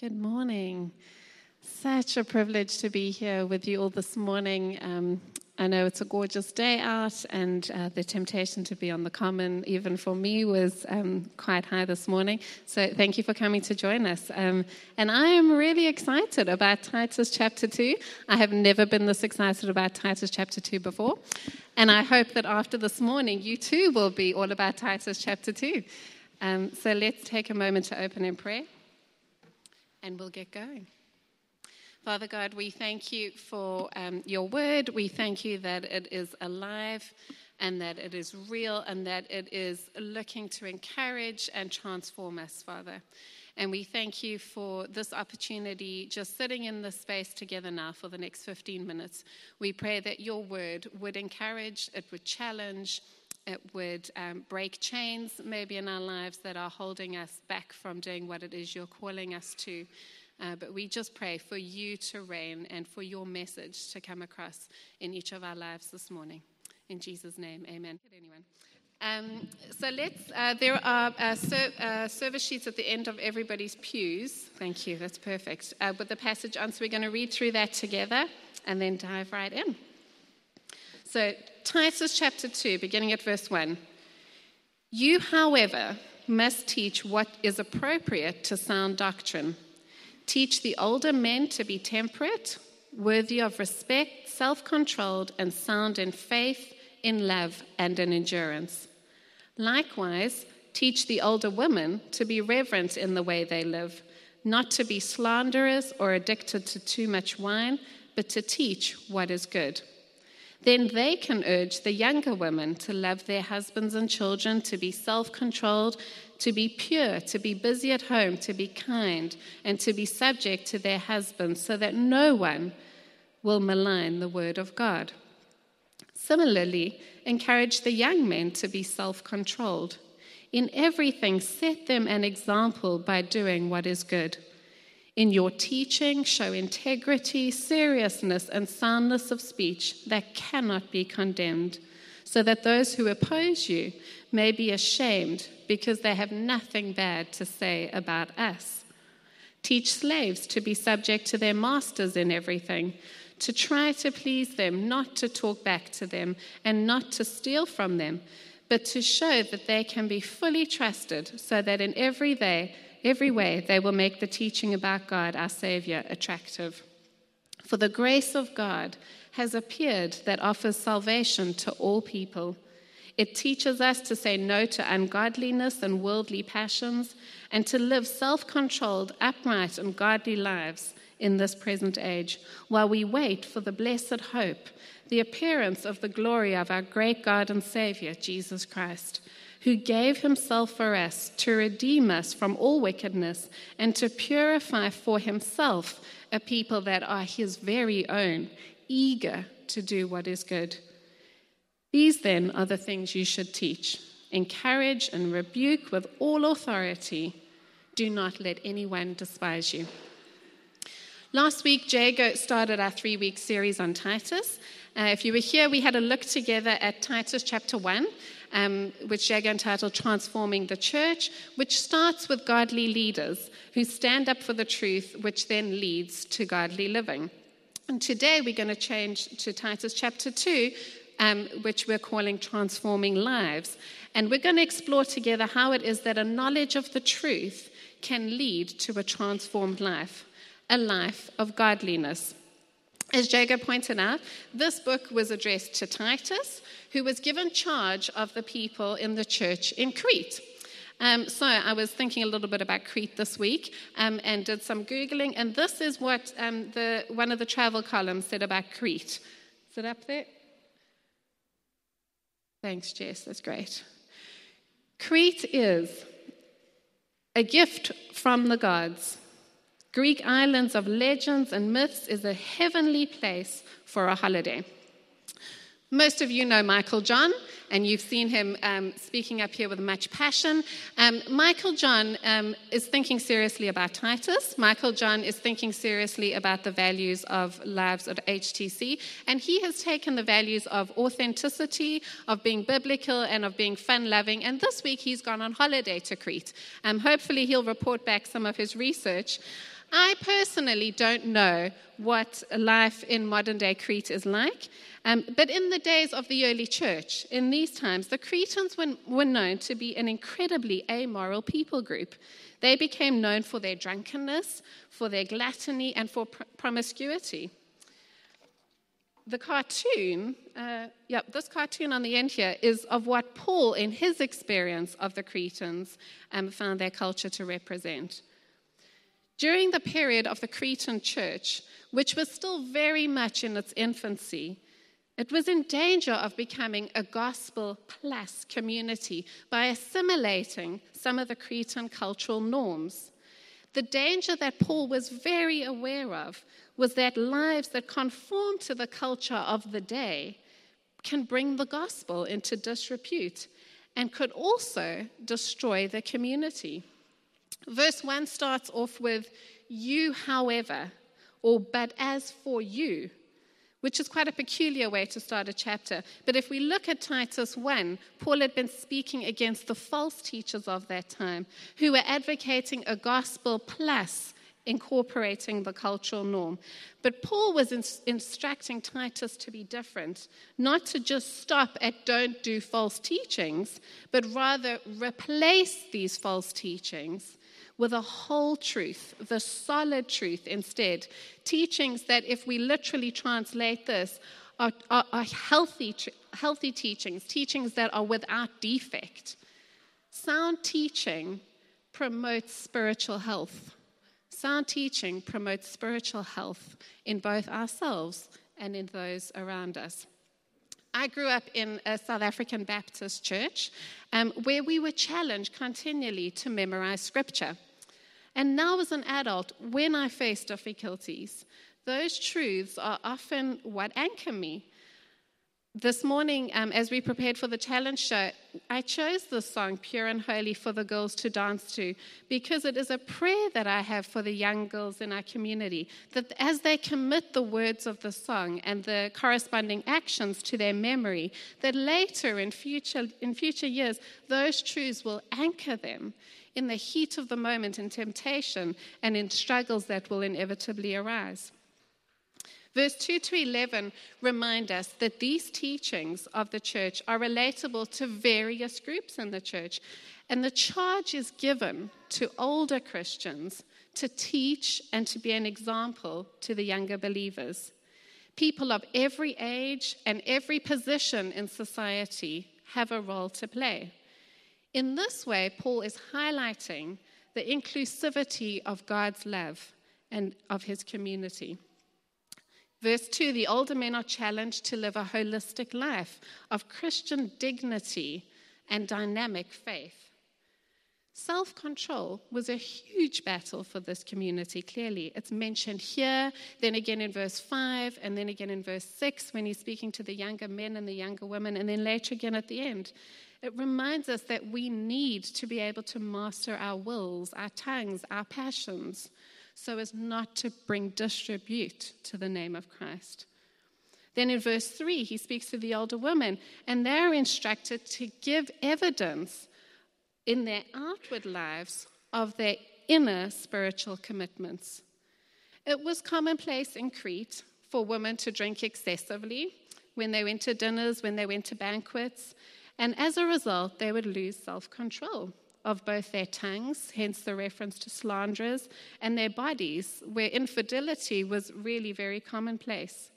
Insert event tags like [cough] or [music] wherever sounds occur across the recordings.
Good morning. Such a privilege to be here with you all this morning. Um, I know it's a gorgeous day out, and uh, the temptation to be on the common, even for me, was um, quite high this morning. So, thank you for coming to join us. Um, and I am really excited about Titus chapter 2. I have never been this excited about Titus chapter 2 before. And I hope that after this morning, you too will be all about Titus chapter 2. Um, so, let's take a moment to open in prayer, and we'll get going. Father God, we thank you for um, your word. We thank you that it is alive and that it is real and that it is looking to encourage and transform us, Father. And we thank you for this opportunity just sitting in this space together now for the next 15 minutes. We pray that your word would encourage, it would challenge, it would um, break chains maybe in our lives that are holding us back from doing what it is you're calling us to. Uh, but we just pray for you to reign and for your message to come across in each of our lives this morning. In Jesus' name, amen. Anyone? Um, so let's, uh, there are uh, ser- uh, service sheets at the end of everybody's pews. Thank you, that's perfect. Uh, with the passage on, so we're going to read through that together and then dive right in. So, Titus chapter 2, beginning at verse 1. You, however, must teach what is appropriate to sound doctrine. Teach the older men to be temperate, worthy of respect, self controlled, and sound in faith, in love, and in endurance. Likewise, teach the older women to be reverent in the way they live, not to be slanderers or addicted to too much wine, but to teach what is good. Then they can urge the younger women to love their husbands and children, to be self controlled, to be pure, to be busy at home, to be kind, and to be subject to their husbands, so that no one will malign the word of God. Similarly, encourage the young men to be self controlled. In everything, set them an example by doing what is good. In your teaching, show integrity, seriousness, and soundness of speech that cannot be condemned, so that those who oppose you may be ashamed because they have nothing bad to say about us. Teach slaves to be subject to their masters in everything, to try to please them, not to talk back to them, and not to steal from them, but to show that they can be fully trusted, so that in every day every way they will make the teaching about God, our Savior, attractive. For the grace of God has appeared that offers salvation to all people. It teaches us to say no to ungodliness and worldly passions and to live self controlled, upright, and godly lives in this present age while we wait for the blessed hope, the appearance of the glory of our great God and Savior, Jesus Christ who gave himself for us to redeem us from all wickedness and to purify for himself a people that are his very own, eager to do what is good. These then are the things you should teach. Encourage and rebuke with all authority. Do not let anyone despise you. Last week, Jay Jago started our three week series on Titus. Uh, if you were here, we had a look together at Titus chapter 1, um, which Jago entitled Transforming the Church, which starts with godly leaders who stand up for the truth, which then leads to godly living. And today we're going to change to Titus chapter 2, um, which we're calling Transforming Lives. And we're going to explore together how it is that a knowledge of the truth can lead to a transformed life, a life of godliness. As Jago pointed out, this book was addressed to Titus, who was given charge of the people in the church in Crete. Um, so I was thinking a little bit about Crete this week um, and did some Googling, and this is what um, the, one of the travel columns said about Crete. Is it up there? Thanks, Jess, that's great. Crete is a gift from the gods Greek islands of legends and myths is a heavenly place for a holiday. Most of you know Michael John, and you've seen him um, speaking up here with much passion. Um, Michael John um, is thinking seriously about Titus. Michael John is thinking seriously about the values of lives at HTC, and he has taken the values of authenticity, of being biblical, and of being fun loving. And this week he's gone on holiday to Crete. Um, hopefully, he'll report back some of his research. I personally don't know what life in modern day Crete is like, um, but in the days of the early church, in these times, the Cretans were, were known to be an incredibly amoral people group. They became known for their drunkenness, for their gluttony, and for pr- promiscuity. The cartoon, uh, yep, this cartoon on the end here is of what Paul, in his experience of the Cretans, um, found their culture to represent. During the period of the Cretan church, which was still very much in its infancy, it was in danger of becoming a gospel plus community by assimilating some of the Cretan cultural norms. The danger that Paul was very aware of was that lives that conform to the culture of the day can bring the gospel into disrepute and could also destroy the community. Verse 1 starts off with, You, however, or but as for you, which is quite a peculiar way to start a chapter. But if we look at Titus 1, Paul had been speaking against the false teachers of that time who were advocating a gospel plus incorporating the cultural norm. But Paul was in- instructing Titus to be different, not to just stop at don't do false teachings, but rather replace these false teachings with a whole truth, the solid truth instead. Teachings that, if we literally translate this, are, are, are healthy, healthy teachings, teachings that are without defect. Sound teaching promotes spiritual health. Sound teaching promotes spiritual health in both ourselves and in those around us. I grew up in a South African Baptist church um, where we were challenged continually to memorize scripture. And now, as an adult, when I face difficulties, those truths are often what anchor me. This morning, um, as we prepared for the challenge show, I chose this song, Pure and Holy, for the girls to dance to because it is a prayer that I have for the young girls in our community that as they commit the words of the song and the corresponding actions to their memory, that later in future, in future years, those truths will anchor them in the heat of the moment in temptation and in struggles that will inevitably arise. Verse 2 to 11 remind us that these teachings of the church are relatable to various groups in the church. And the charge is given to older Christians to teach and to be an example to the younger believers. People of every age and every position in society have a role to play. In this way, Paul is highlighting the inclusivity of God's love and of his community. Verse 2 the older men are challenged to live a holistic life of Christian dignity and dynamic faith. Self control was a huge battle for this community, clearly. It's mentioned here, then again in verse 5, and then again in verse 6 when he's speaking to the younger men and the younger women, and then later again at the end. It reminds us that we need to be able to master our wills, our tongues, our passions so as not to bring disrepute to the name of Christ. Then in verse 3, he speaks to the older women, and they're instructed to give evidence in their outward lives of their inner spiritual commitments. It was commonplace in Crete for women to drink excessively when they went to dinners, when they went to banquets, and as a result, they would lose self control of both their tongues, hence the reference to slanderers, and their bodies, where infidelity was really very commonplace.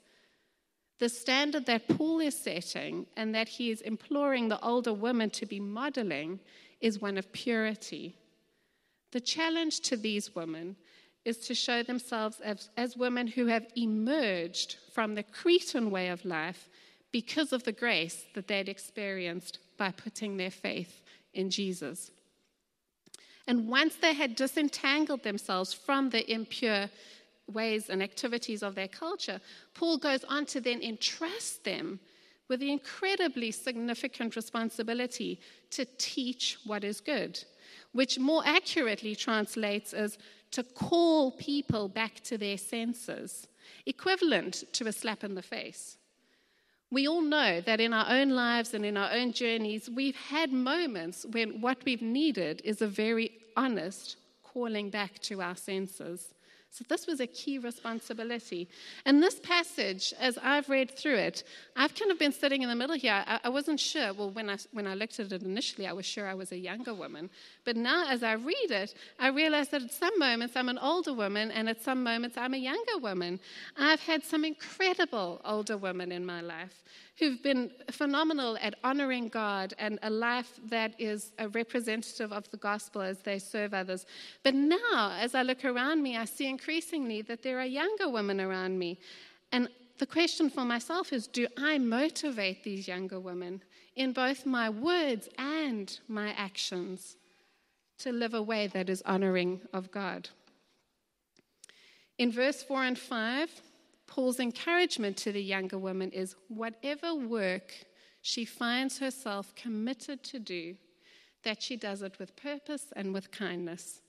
The standard that Paul is setting and that he is imploring the older women to be modeling is one of purity. The challenge to these women is to show themselves as, as women who have emerged from the Cretan way of life because of the grace that they'd experienced by putting their faith in Jesus. And once they had disentangled themselves from the impure ways and activities of their culture, Paul goes on to then entrust them with the incredibly significant responsibility to teach what is good, which more accurately translates as to call people back to their senses, equivalent to a slap in the face. We all know that in our own lives and in our own journeys, we've had moments when what we've needed is a very honest calling back to our senses, So, this was a key responsibility. And this passage, as I've read through it, I've kind of been sitting in the middle here. I, I, wasn't sure. Well, when I, when I looked at it initially, I was sure I was a younger woman. But now, as I read it, I realize that at some moments I'm an older woman, and at some moments I'm a younger woman. I've had some incredible older women in my life who've been phenomenal at honoring God and a life that is a representative of the gospel as they serve others. But now, as I look around me, I see increasingly that there are younger women around me. And the question for myself is do I motivate these younger women in both my words and my actions to live a way that is honoring of God? In verse 4 and 5, Paul's encouragement to the younger woman is whatever work she finds herself committed to do, that she does it with purpose and with kindness.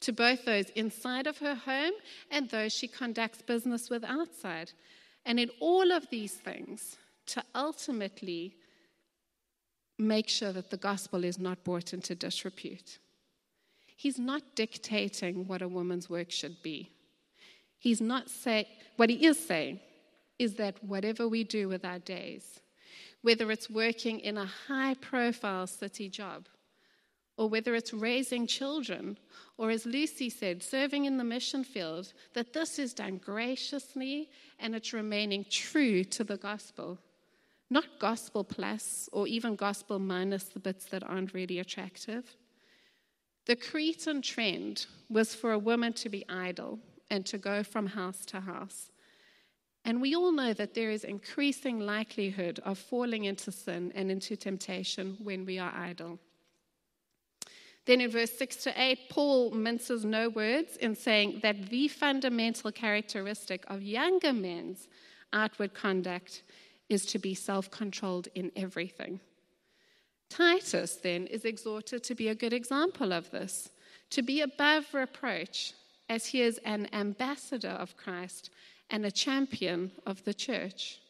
To both those inside of her home and those she conducts business with outside. And in all of these things, to ultimately make sure that the gospel is not brought into disrepute. He's not dictating what a woman's work should be. He's not saying, what he is saying is that whatever we do with our days, whether it's working in a high profile city job, or whether it's raising children, or as Lucy said, serving in the mission field, that this is done graciously and it's remaining true to the gospel. Not gospel plus or even gospel minus the bits that aren't really attractive. The Cretan trend was for a woman to be idle and to go from house to house. And we all know that there is increasing likelihood of falling into sin and into temptation when we are idle. Then in verse 6 to 8, Paul minces no words in saying that the fundamental characteristic of younger men's outward conduct is to be self controlled in everything. Titus then is exhorted to be a good example of this, to be above reproach, as he is an ambassador of Christ and a champion of the church.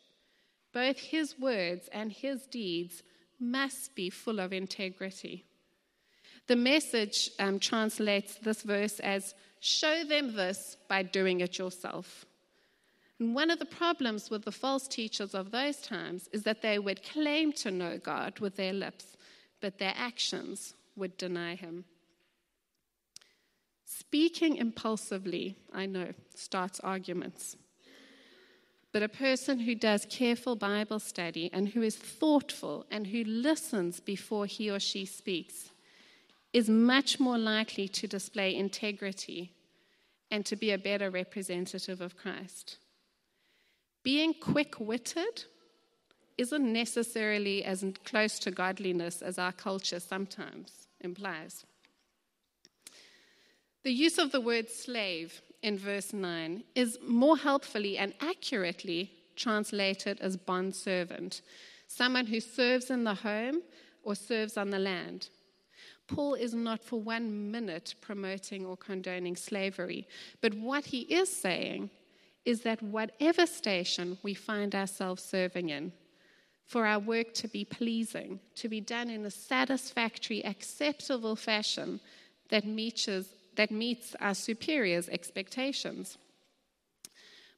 Both his words and his deeds must be full of integrity. The message um, translates this verse as show them this by doing it yourself. And one of the problems with the false teachers of those times is that they would claim to know God with their lips, but their actions would deny him. Speaking impulsively, I know, starts arguments. But a person who does careful Bible study and who is thoughtful and who listens before he or she speaks is much more likely to display integrity and to be a better representative of Christ. Being quick witted isn't necessarily as close to godliness as our culture sometimes implies. The use of the word slave in verse 9 is more helpfully and accurately translated as bond servant, someone who serves in the home or serves on the land. Paul is not for one minute promoting or condoning slavery, but what he is saying is that whatever station we find ourselves serving in, for our work to be pleasing, to be done in a satisfactory, acceptable fashion that meets, that meets our superiors' expectations.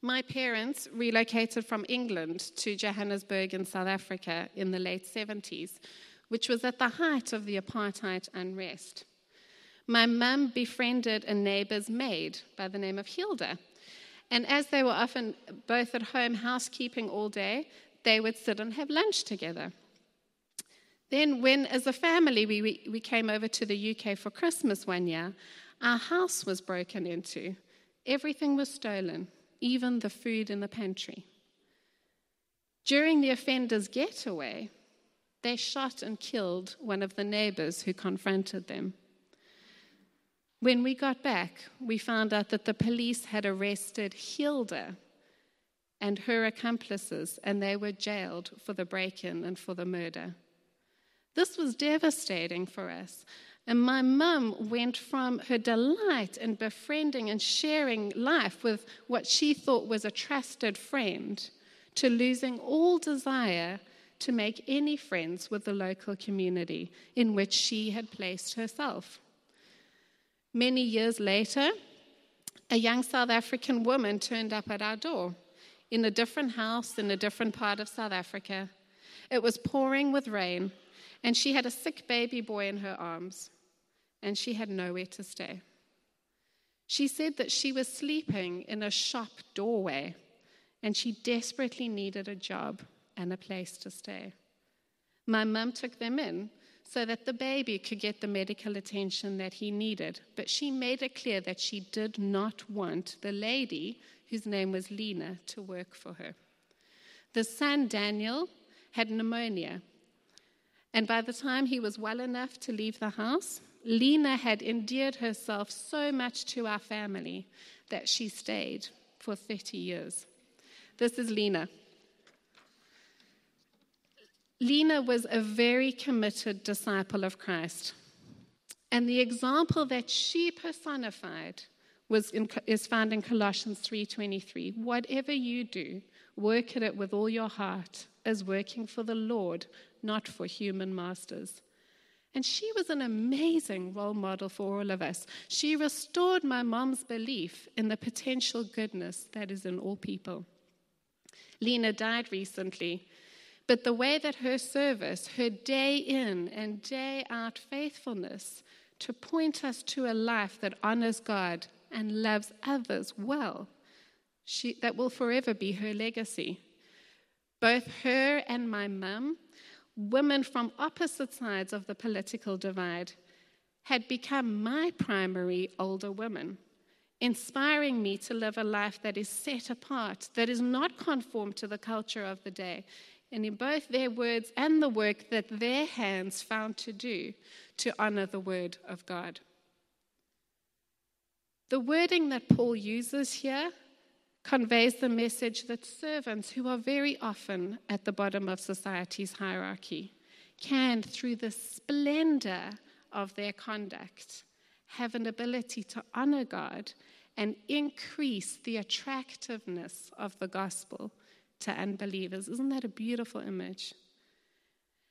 My parents relocated from England to Johannesburg in South Africa in the late 70s, which was at the height of the apartheid unrest. My mum befriended a neighbor's maid by the name of Hilda. And as they were often both at home housekeeping all day, they would sit and have lunch together. Then, when as a family we, we came over to the UK for Christmas one year, our house was broken into. Everything was stolen, even the food in the pantry. During the offender's getaway, they shot and killed one of the neighbors who confronted them. When we got back, we found out that the police had arrested Hilda and her accomplices, and they were jailed for the break in and for the murder. This was devastating for us. And my mum went from her delight in befriending and sharing life with what she thought was a trusted friend to losing all desire to make any friends with the local community in which she had placed herself. Many years later, a young South African woman turned up at our door in a different house in a different part of South Africa. It was pouring with rain, and she had a sick baby boy in her arms, and she had nowhere to stay. She said that she was sleeping in a shop doorway, and she desperately needed a job and a place to stay. My mum took them in so that the baby could get the medical attention that he needed. But she made it clear that she did not want the lady, whose name was Lena, to work for her. The son, Daniel, had pneumonia. And by the time he was well enough to leave the house, Lena had endeared herself so much to our family that she stayed for 30 years. This is Lena. Lena was a very committed disciple of Christ. And the example that she personified was in, is found in Colossians 3:23. Whatever you do, work at it with all your heart, as working for the Lord, not for human masters. And she was an amazing role model for all of us. She restored my mom's belief in the potential goodness that is in all people. Lena died recently, but the way that her service, her day in and day out faithfulness to point us to a life that honors God and loves others well, she, that will forever be her legacy. Both her and my mum, women from opposite sides of the political divide, had become my primary older women, inspiring me to live a life that is set apart, that is not conformed to the culture of the day, and in both their words and the work that their hands found to do to honor the word of God. The wording that Paul uses here conveys the message that servants, who are very often at the bottom of society's hierarchy, can, through the splendor of their conduct, have an ability to honor God and increase the attractiveness of the gospel to unbelievers. Isn't that a beautiful image?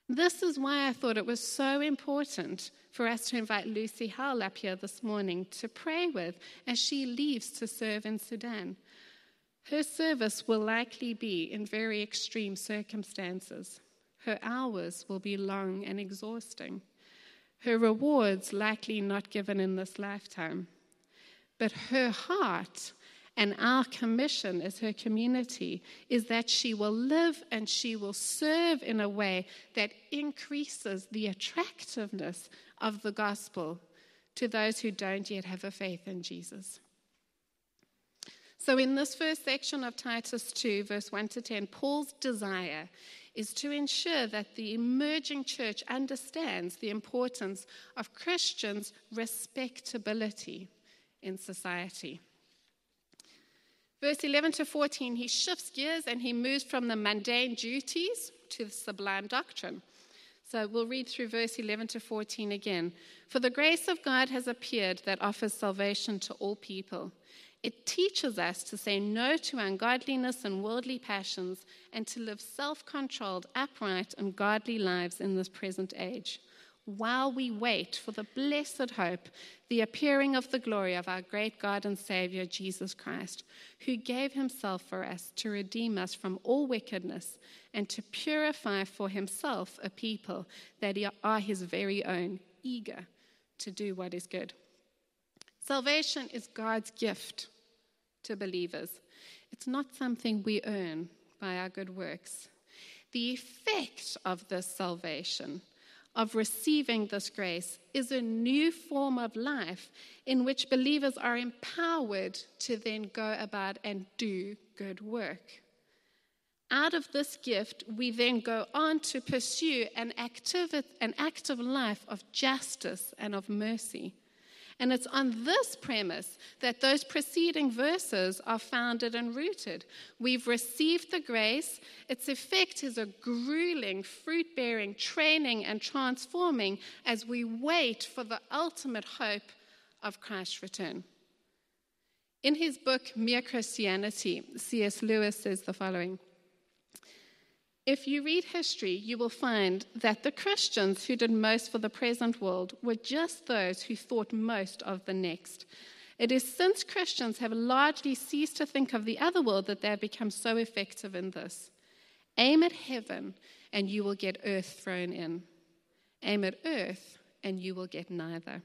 This is why I thought it was so important for us to invite Lucy Hull up here this morning to pray with as she leaves to serve in Sudan. Her service will likely be in very extreme circumstances. Her hours will be long and exhausting. Her rewards likely not given in this lifetime. But her heart and our commission as her community is that she will live and she will serve in a way that increases the attractiveness of the gospel to those who don't yet have a faith in Jesus. So, in this first section of Titus 2, verse 1 to 10, Paul's desire is to ensure that the emerging church understands the importance of Christians' respectability in society. Verse 11 to 14, he shifts gears and he moves from the mundane duties to the sublime doctrine. So we'll read through verse 11 to 14 again. For the grace of God has appeared that offers salvation to all people. It teaches us to say no to ungodliness and worldly passions and to live self controlled, upright, and godly lives in this present age while we wait for the blessed hope, the appearing of the glory of our great God and Savior, Jesus Christ, who gave himself for us to redeem us from all wickedness and to purify for himself a people that are his very own, eager to do what is good. Salvation is God's gift to believers, it's not something we earn by our good works. The effect of this salvation of receiving this grace is a new form of life in which believers are empowered to then go about and do good work. Out of this gift, we then go on to pursue an active, an active life of justice and of mercy. And it's on this premise that those preceding verses are founded and rooted. We've received the grace, its effect is a grueling, fruit bearing, training, and transforming as we wait for the ultimate hope of Christ's return. In his book, Mere Christianity, C.S. Lewis says the following. If you read history, you will find that the Christians who did most for the present world were just those who thought most of the next. It is since Christians have largely ceased to think of the other world that they have become so effective in this. Aim at heaven, and you will get earth thrown in. Aim at earth, and you will get neither.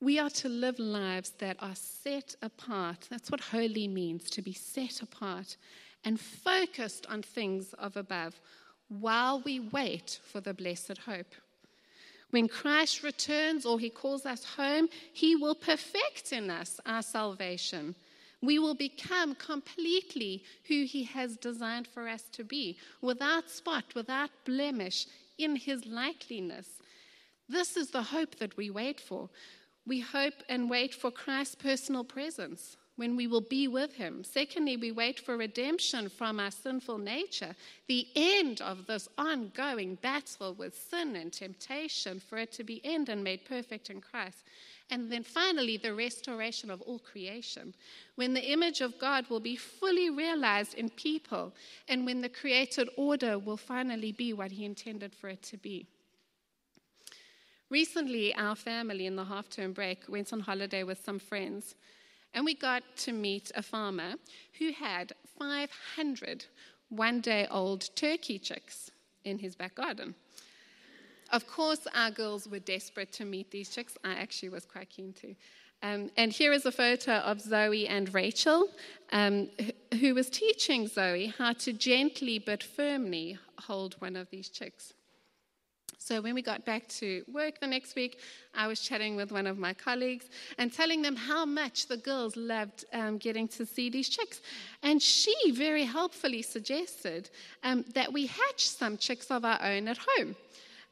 We are to live lives that are set apart. That's what holy means to be set apart and focused on things of above while we wait for the blessed hope. When Christ returns or he calls us home, he will perfect in us our salvation. We will become completely who he has designed for us to be, without spot, without blemish, in his likeness. This is the hope that we wait for. We hope and wait for Christ's personal presence when we will be with him. Secondly, we wait for redemption from our sinful nature, the end of this ongoing battle with sin and temptation, for it to be end and made perfect in Christ. And then finally, the restoration of all creation, when the image of God will be fully realized in people, and when the created order will finally be what He intended for it to be. Recently, our family in the half term break went on holiday with some friends, and we got to meet a farmer who had 500 one day old turkey chicks in his back garden. Of course, our girls were desperate to meet these chicks. I actually was quite keen to. Um, and here is a photo of Zoe and Rachel, um, who was teaching Zoe how to gently but firmly hold one of these chicks. So when we got back to work the next week, I was chatting with one of my colleagues and telling them how much the girls loved um, getting to see these chicks. And she very helpfully suggested um, that we hatch some chicks of our own at home.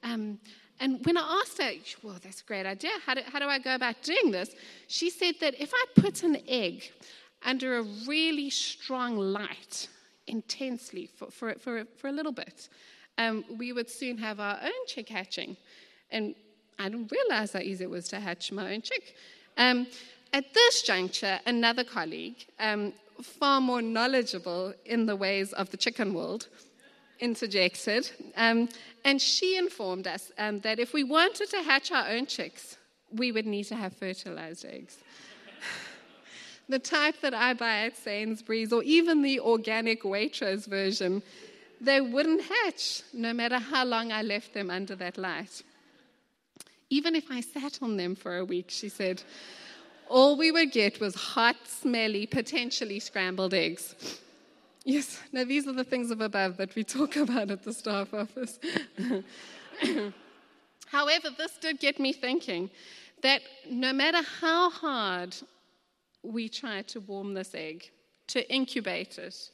Um, and when I asked her, well, that's a great idea. How do, how do I go about doing this? She said that if I put an egg under a really strong light intensely for, for, for, for a little bit, um, we would soon have our own chick hatching. And I didn't realize how easy it was to hatch my own chick. Um, at this juncture, another colleague, um, far more knowledgeable in the ways of the chicken world, interjected. Um, and she informed us um, that if we wanted to hatch our own chicks, we would need to have fertilized eggs. [sighs] the type that I buy at Sainsbury's, or even the organic Waitrose version, they wouldn't hatch no matter how long I left them under that light. Even if I sat on them for a week, she said, all we would get was hot, smelly, potentially scrambled eggs. Yes, now these are the things of above that we talk [laughs] about at the staff office. [coughs] However, this did get me thinking that no matter how hard we try to warm this egg, to incubate it,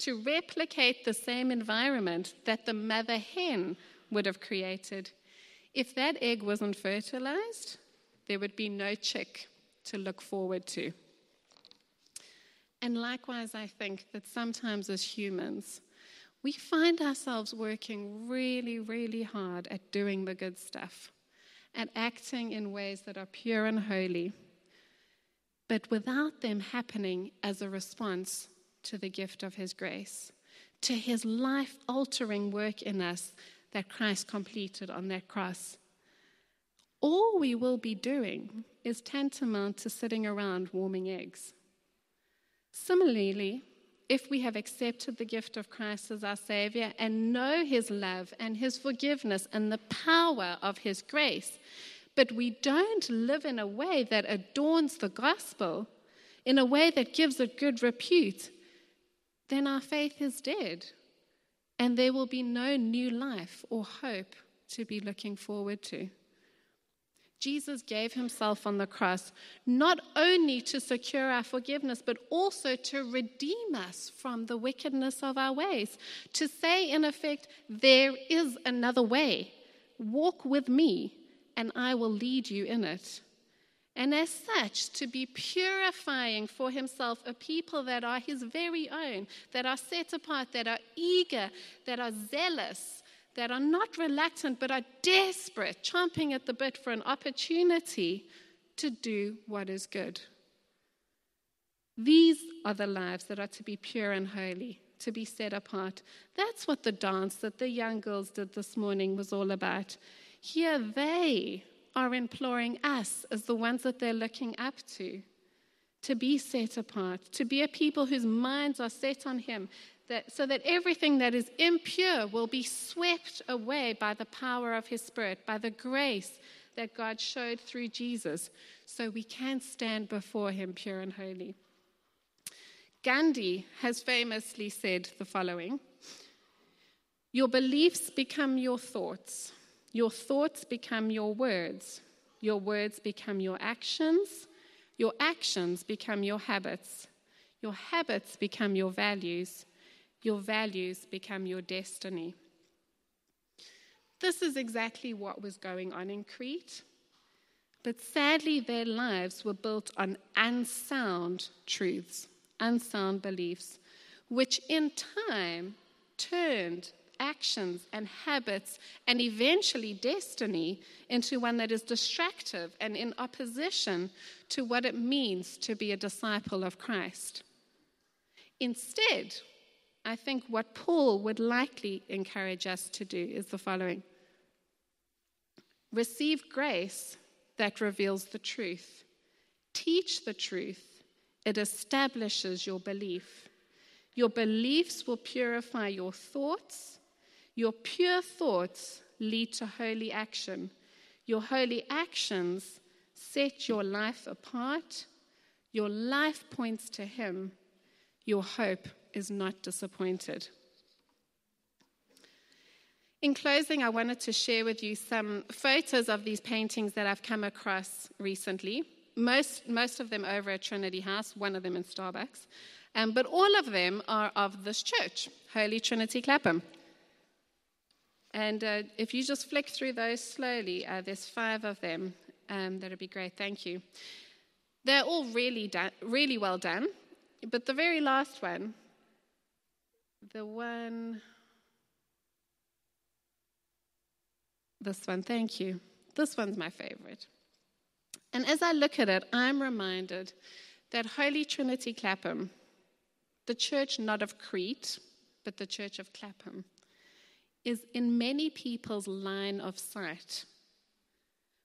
to replicate the same environment that the mother hen would have created. If that egg wasn't fertilized, there would be no chick to look forward to. And likewise, I think that sometimes as humans, we find ourselves working really, really hard at doing the good stuff, at acting in ways that are pure and holy, but without them happening as a response to the gift of His grace, to His life altering work in us that Christ completed on that cross. All we will be doing is tantamount to sitting around warming eggs. Similarly, if we have accepted the gift of Christ as our Savior and know His love and His forgiveness and the power of His grace, but we don't live in a way that adorns the gospel, in a way that gives it good repute, then our faith is dead, and there will be no new life or hope to be looking forward to. Jesus gave himself on the cross not only to secure our forgiveness, but also to redeem us from the wickedness of our ways. To say, in effect, there is another way. Walk with me, and I will lead you in it and as such to be purifying for himself a people that are his very own, that are set apart, that are eager, that are zealous, that are not reluctant, but are desperate, chomping at the bit for an opportunity to do what is good. These are the lives that are to be pure and holy, to be set apart. That's what the dance that the young girls did this morning was all about. Here they are imploring us as the ones that they're looking up to to be set apart, to be a people whose minds are set on Him, that, so that everything that is impure will be swept away by the power of His Spirit, by the grace that God showed through Jesus, so we can stand before Him pure and holy. Gandhi has famously said the following Your beliefs become your thoughts, your thoughts become your words, your words become your actions, your actions become your habits, your habits become your values, your values become your destiny. This is exactly what was going on in Crete. But sadly, their lives were built on unsound truths, unsound beliefs, which in time turned actions and habits and eventually destiny into one that is distractive and in opposition to what it means to be a disciple of Christ. Instead, I think what Paul would likely encourage us to do is the following Receive grace that reveals the truth, teach the truth, it establishes your belief. Your beliefs will purify your thoughts. Your pure thoughts lead to holy action. Your holy actions set your life apart. Your life points to Him. Your hope is not disappointed. In closing, I wanted to share with you some photos of these paintings that I've come across recently. Most, most of them over at Trinity House, one of them in Starbucks. Um, but all of them are of this church, Holy Trinity Clapham. And uh, if you just flick through those slowly, uh, there's five of them. Um, that'd be great. Thank you. They're all really, done, really well done. But the very last one, the one This one, thank you. This one's my favorite. And as I look at it, I'm reminded that Holy Trinity Clapham, the church not of Crete, but the church of Clapham, is in many people's line of sight.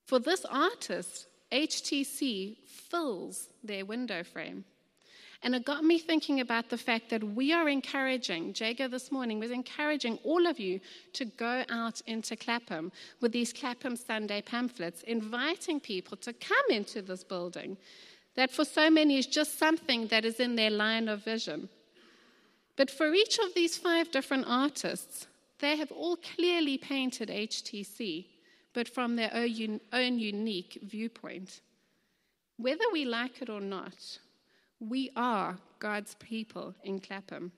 For this artist, HTC fills their window frame. And it got me thinking about the fact that we are encouraging, Jago this morning was encouraging all of you to go out into Clapham with these Clapham Sunday pamphlets, inviting people to come into this building that for so many is just something that is in their line of vision. But for each of these five different artists, they have all clearly painted HTC, but from their own, unique viewpoint. Whether we like it or not, we are God's people in Clapham.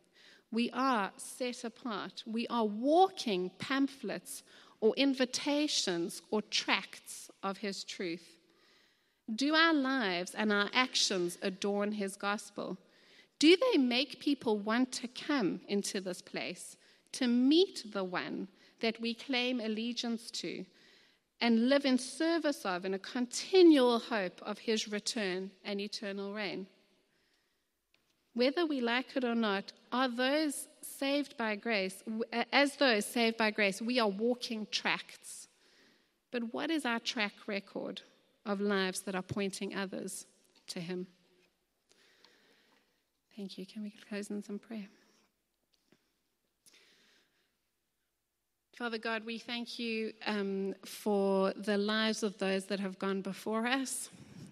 We are set apart. We are walking pamphlets or invitations or tracts of His truth. Do our lives and our actions adorn His gospel? Do they make people want to come into this place, to meet the one that we claim allegiance to, and live in service of in a continual hope of His return and eternal reign? whether we like it or not, are those saved by grace, as those saved by grace, we are walking tracts. But what is our track record of lives that are pointing others to Him? Thank you. Can we close in some prayer? Father God, we thank you um, for the lives of those that have gone before us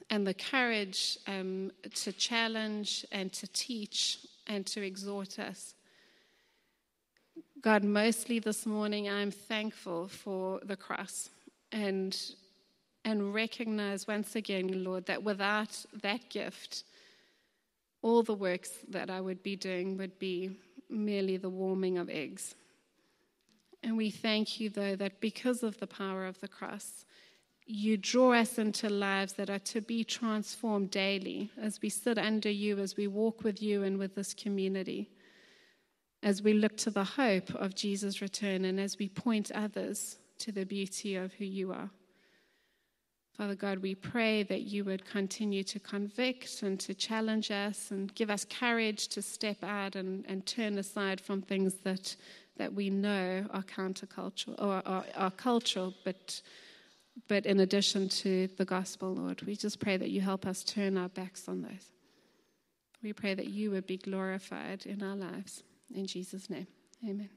and the courage um, to challenge and to teach and to exhort us. God, mostly this morning, I'm thankful for the cross and, and recognize once again, Lord, that without that gift, all the works that I would be doing would be merely the warming of eggs. And we thank you, though, that because of the power of the cross, you draw us into lives that are to be transformed daily as we sit under you, as we walk with you and with this community, as we look to the hope of Jesus' return, and as we point others to the beauty of who you are. Father God, we pray that you would continue to convict and to challenge us and give us courage to step out and, and turn aside from things that, that we know are countercultural or are, are cultural, but but in addition to the gospel, Lord, we just pray that you help us turn our backs on those. We pray that you would be glorified in our lives. In Jesus' name, amen.